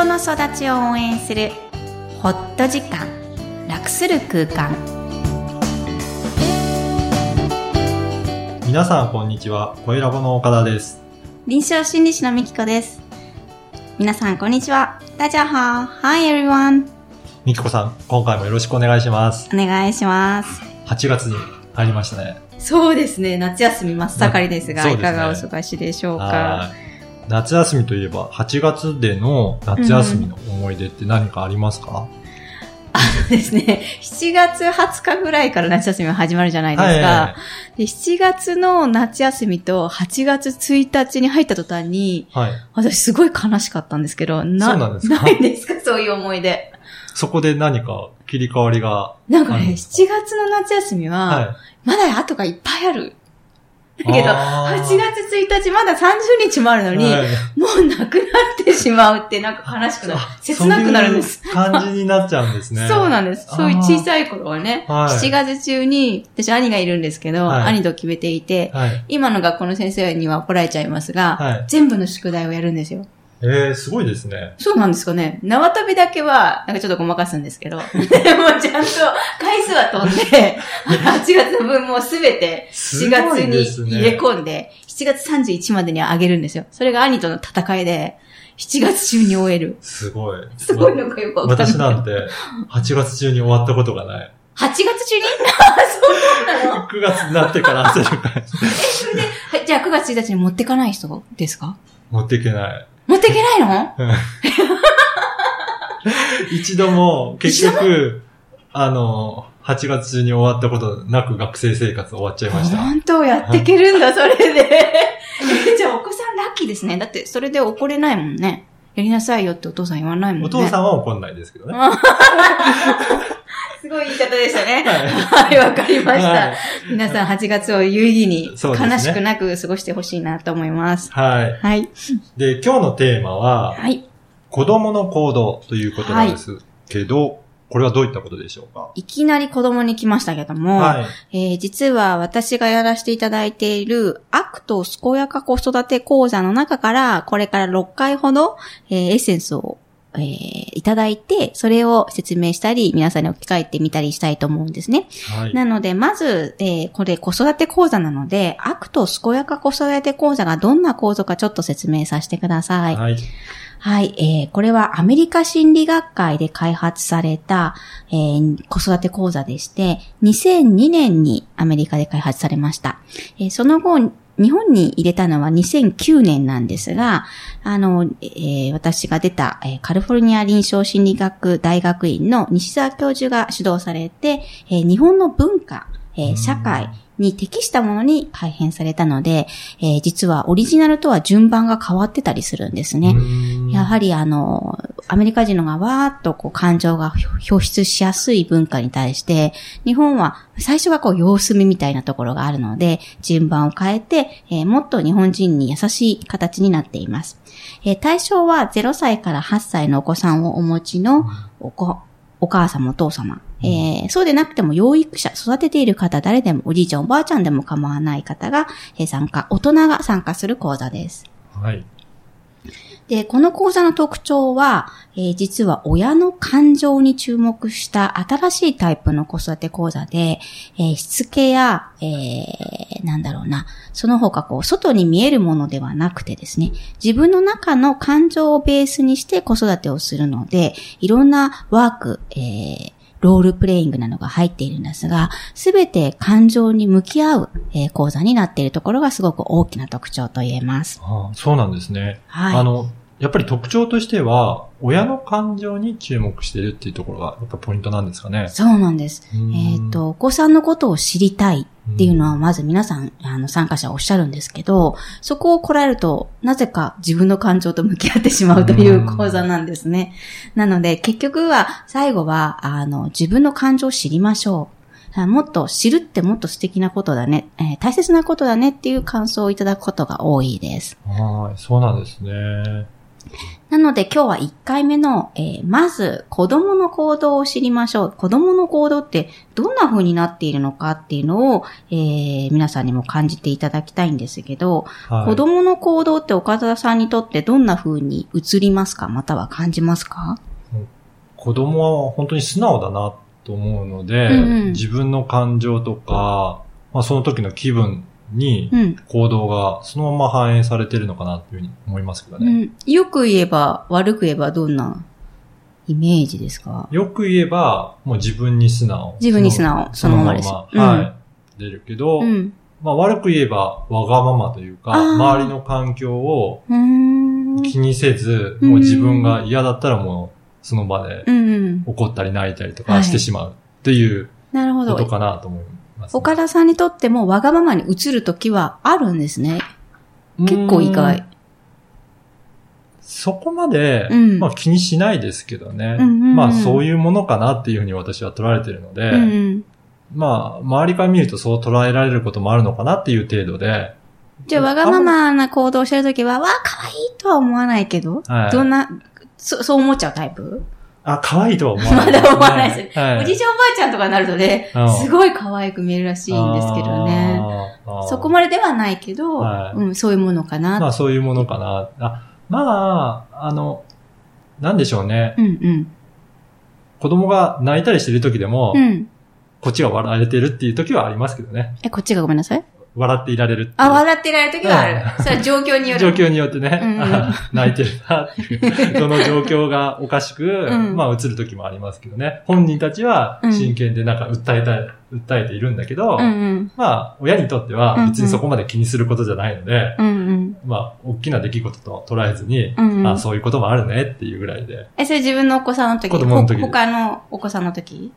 人の育ちを応援するホット時間楽する空間。皆さんこんにちは。声ラボの岡田です。臨床心理士のみきこです。皆さんこんにちは。大家好。Hi everyone みきこさん今回もよろしくお願いします。お願いします。8月に入りましたね。そうですね。夏休み真っ盛りですが、ね。いかがお過ごしでしょうか？はい夏休みといえば8月での夏休みの思い出って何かありますか、ですね、7月20日ぐらいから夏休みが始まるじゃないですか。はで7月の夏休みと8月1日に入った途端に、いはい。私すごい悲しかったんですけど、な、そうなんですか？ないですか？そういう思い出。そこで何か切り替わりが。なんかね、7あるんです月の夏休みは、はまだ後がいっぱいある。けど、あー8月1日まだ30日もあるのに、はいもうなくなってしまうってなんか悲しくなる。切なくなるんです。そういう感じになっちゃうんですね。そうなんです。そういう小さい頃はね、はい7月中に、私兄がいるんですけど、はい兄と決めていて、はい。今の学校の先生には怒られちゃいますが、はい。全部の宿題をやるんですよ。えー、すごいですね。そうなんですかね。縄跳びだけは、なんかちょっとごまかすんですけど、で もちゃんと回数は飛んで、8月の分もすべて4すご月に入れ込んで、7月31までには上げるんですよ。それが兄との戦いで、7月中に終える。すごい。すごいのかよくわかんない。私なんて、8月中に終わったことがない。8月中に？あ、そうなの9月になってから焦るから、はい、じゃあ9月1日に持ってかない人ですか？持っていけない。持っていけないの？一度も、結局、あの、8月中に終わったことなく学生生活終わっちゃいました。本当やっていけるんだ、それで。えじゃあお子さんラッキーですね。だってそれで怒れないもんね。やりなさいよってお父さん言わないもんね。お父さんは怒んないですけどね。すごい言い方でしたね。ははい、わかりました。はい皆さん8月を有意義に悲しくなく過ごしてほしいなと思います。はい。はい。で、今日のテーマは、はい。子供の行動ということなんですけど、これはどういったことでしょうか？いきなり子供に来ましたけども、はい。えー実は私がやらせていただいている ACT すこやか子育て講座の中から、これから6回ほど、えーエッセンスを、えーいただいて、それを説明したり、皆さんに置き換えてみたりしたいと思うんですね。はい。なので、まず、えーこれ子育て講座なので、 ACT すこやか子育て講座がどんな講座かちょっと説明させてください。はい。はい、えー、これはアメリカ心理学会で開発された、えー子育て講座でして、2002年にアメリカで開発されました。えーその後、日本に入れたのは2009年なんですが、あの、えー私が出た、えーカリフォルニア臨床心理学大学院の西澤教授が主導されて、えー日本の文化、えー社会に適したものに改変されたので、えー実はオリジナルとは順番が変わってたりするんですね。やはりあの、アメリカ人のがわーっとこう感情が表出しやすい文化に対して、日本は最初はこう様子見みたいなところがあるので、順番を変えて、えーもっと日本人に優しい形になっています。えー対象は0歳から8歳のお子さんをお持ちのお子、お母様、お父様。えーそうでなくても養育者、育てている方、誰でも、おじいちゃん、おばあちゃんでも構わない方が、えー参加、大人が参加する講座です。はい。で、この講座の特徴は、えー実は親の感情に注目した新しいタイプの子育て講座で、えーしつけや、えーなんだろうな、その他こう、外に見えるものではなくてですね、自分の中の感情をベースにして子育てをするので、いろんなワーク、えーロールプレイングなどが入っているんですが、すべて感情に向き合う、えー講座になっているところがすごく大きな特徴と言えます。ああそうなんですね。はい。あの、やっぱり特徴としては、親の感情に注目してるっていうところが、やっぱポイントなんですかね。そうなんです。うんえっ、と、お子さんのことを知りたいっていうのは、まず皆さん、あの、参加者はおっしゃるんですけど、そこを来られると、なぜか自分の感情と向き合ってしまうという講座なんですね。なので、結局は、最後は、あの、自分の感情を知りましょう。あもっと知るってもっと素敵なことだね、えー大切なことだねっていう感想をいただくことが多いです。はい、そうなんですね。なので今日は1回目の、えーまず子供の行動を知りましょう。子供の行動ってどんな風になっているのかっていうのを、えー皆さんにも感じていただきたいんですけど、はい。子供の行動って岡田さんにとってどんな風に映りますか？または感じますか？子供は本当に素直だなと思うので、うんうん。自分の感情とか、まあ、その時の気分にうん。行動がそのまま反映されてるのかなというふうに思いますけどね。うん、よく言えば、悪く言えばどんなイメージですか？よく言えば、もう自分に素直。自分に素直そのままですはい。出るけど、うん。まあ悪く言えばわがままというか、周りの環境を。気にせず、うんもう自分が嫌だったらもうその場で。怒ったり泣いたりとはいかしてしまうっていうなるほど。ことかなと思います、岡田さんにとってもわがままに映るときはあるんですね。結構意うん外。そこまで、うんまあ気にしないですけどね。うんうんうんまあそういうものかなっていうふうに私は捉えてるので、うんうん。まあ周りから見るとそう捉えられることもあるのかなっていう程度で、じゃあ、わがままな行動をしてるときは、わあ、可愛いとは思わないけど、はいどんな、そそう思っちゃうタイプ、あ、可愛いとは思わない、まだ思わないですはいおじいちゃんおばあちゃんとかになるとねうん、すごい可愛く見えるらしいんですけどね。そこまでではないけど、はいうん、そういうものかな。まあそういうものかな。あまあ、あの、なんでしょうね。うんうん。子供が泣いたりしてる時でも、うん。こっちが笑えてるっていう時はありますけどね。え、こっちがごめんなさい。笑っていられるあ、笑ってられるときはある。それは状況による。状況によってね、うんうん。あ 泣いてるなっていう、その状況がおかしく、ん。まあ映る時もありますけどね。本人たちは真剣でなんか訴えたい、訴えているんだけど、うんうん。まあ親にとっては別にそこまで気にすることじゃないので、うんうん。まあ大きな出来事と捉えずに、うんうん。あそういうこともあるねっていうぐらいで、え、それ自分のお子さんの時？子供の時。ほ他のお子さんの時？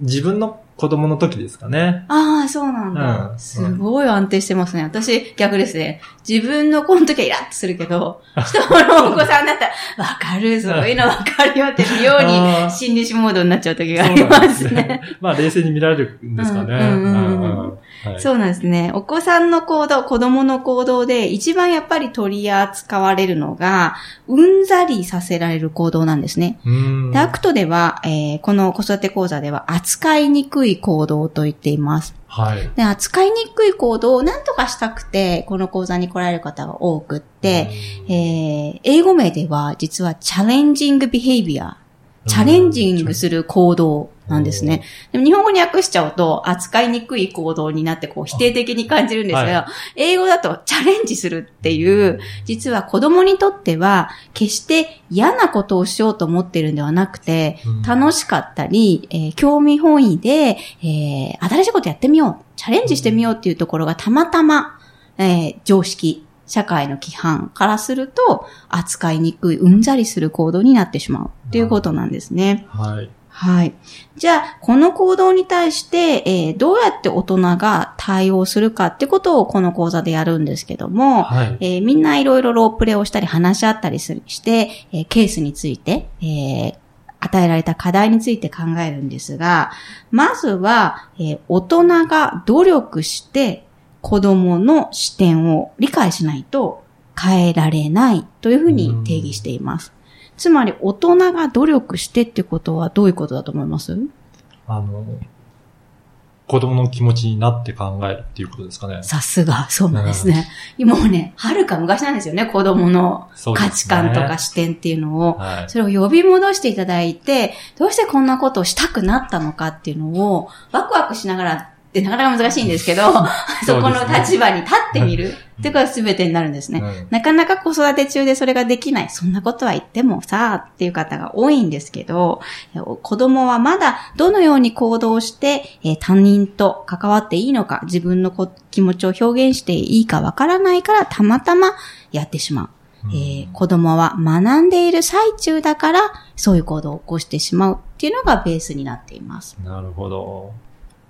自分の子供の時ですかね。ああ、そうなんだ、うんすごい安定してますね。私、逆ですね。自分の子の時はイラッとするけど、人のお子さんだったら、わかる、そういうのわかるよって妙にあー心理師モードになっちゃう時がありますね。まあ冷静に見られるんですかね。うんうんうんうんうんはいそうなんですね。お子さんの行動、子供の行動で一番やっぱり取り扱われるのが、うんざりさせられる行動なんですね。うんで、 ACT では、えーこの子育て講座では扱いにくい行動と言っています。はい。で、扱いにくい行動を何とかしたくて、この講座に来られる方が多くって、うんえー英語名では実はチャレンジングビヘイビア、チャレンジングする行動なんですね。でも日本語に訳しちゃうと扱いにくい行動になってこう否定的に感じるんですけど、は英語だとチャレンジするっていう、実は子供にとっては決して嫌なことをしようと思ってるんではなくて、うん楽しかったり、えー興味本位で、えー新しいことやってみよう、チャレンジしてみようっていうところがたまたま、えー常識、社会の規範からすると、扱いにくい、うんざりする行動になってしまうっていうことなんですね。はい。はい。じゃあ、この行動に対して、えーどうやって大人が対応するかってことをこの講座でやるんですけども、はい。えーみんないろいろロープレイをしたり話し合ったりするして、えーケースについて、えー与えられた課題について考えるんですが、まずは、えー大人が努力して子供の視点を理解しないと変えられないというふうに定義しています。つまり大人が努力してってことはどういうことだと思います？あの、子供の気持ちになって考えるっていうことですかね。さすが、そうなんですね。もうね、はるか昔なんですよね、子供の価値観とか視点っていうのを。はい。それを呼び戻していただいて、どうしてこんなことをしたくなったのかっていうのを、ワクワクしながらってなかなか難しいんですけど、そこの立場に立ってみるっていうことが全てになるんですね。うんなかなか子育て中でそれができない。そんなことは言ってもさ、っていう方が多いんですけど、子供はまだどのように行動して、えー他人と関わっていいのか、自分のこ気持ちを表現していいかわからないから、たまたまやってしまう。えー子供は学んでいる最中だから、そういう行動を起こしてしまうっていうのがベースになっています。なるほど。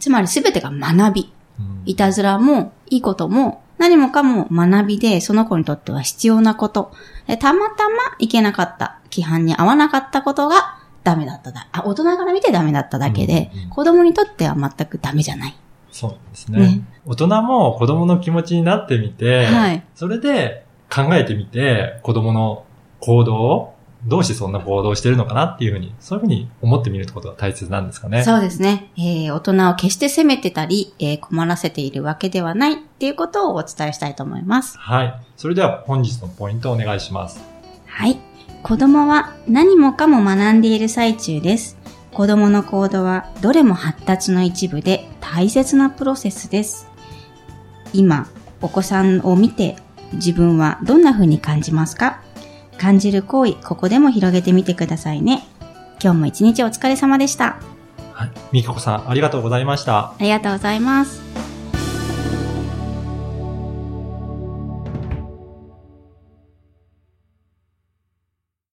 つまり全てが学び。うんいたずらも、いいことも、何もかも学びで、その子にとっては必要なこと。でたまたまいけなかった、規範に合わなかったことがダメだっただ。あ、大人から見てダメだっただけで、うんうん子供にとっては全くダメじゃない。そうですねね大人も子供の気持ちになってみて、はいそれで考えてみて、子供の行動を、どうしてそんな行動をしてるのかなっていうふうに、そういうふうに思ってみるってことが大切なんですかね。そうですね。えー、大人を決して責めてたり、えー、困らせているわけではないっていうことをお伝えしたいと思います。はい。それでは本日のポイントをお願いします。はい。子供は何もかも学んでいる最中です。子供の行動はどれも発達の一部で大切なプロセスです。今、お子さんを見て自分はどんな風に感じますか？感じる行為、ここでも広げてみてくださいね。今日も一日お疲れ様でした。はい。みきこさん、ありがとうございました。ありがとうございます。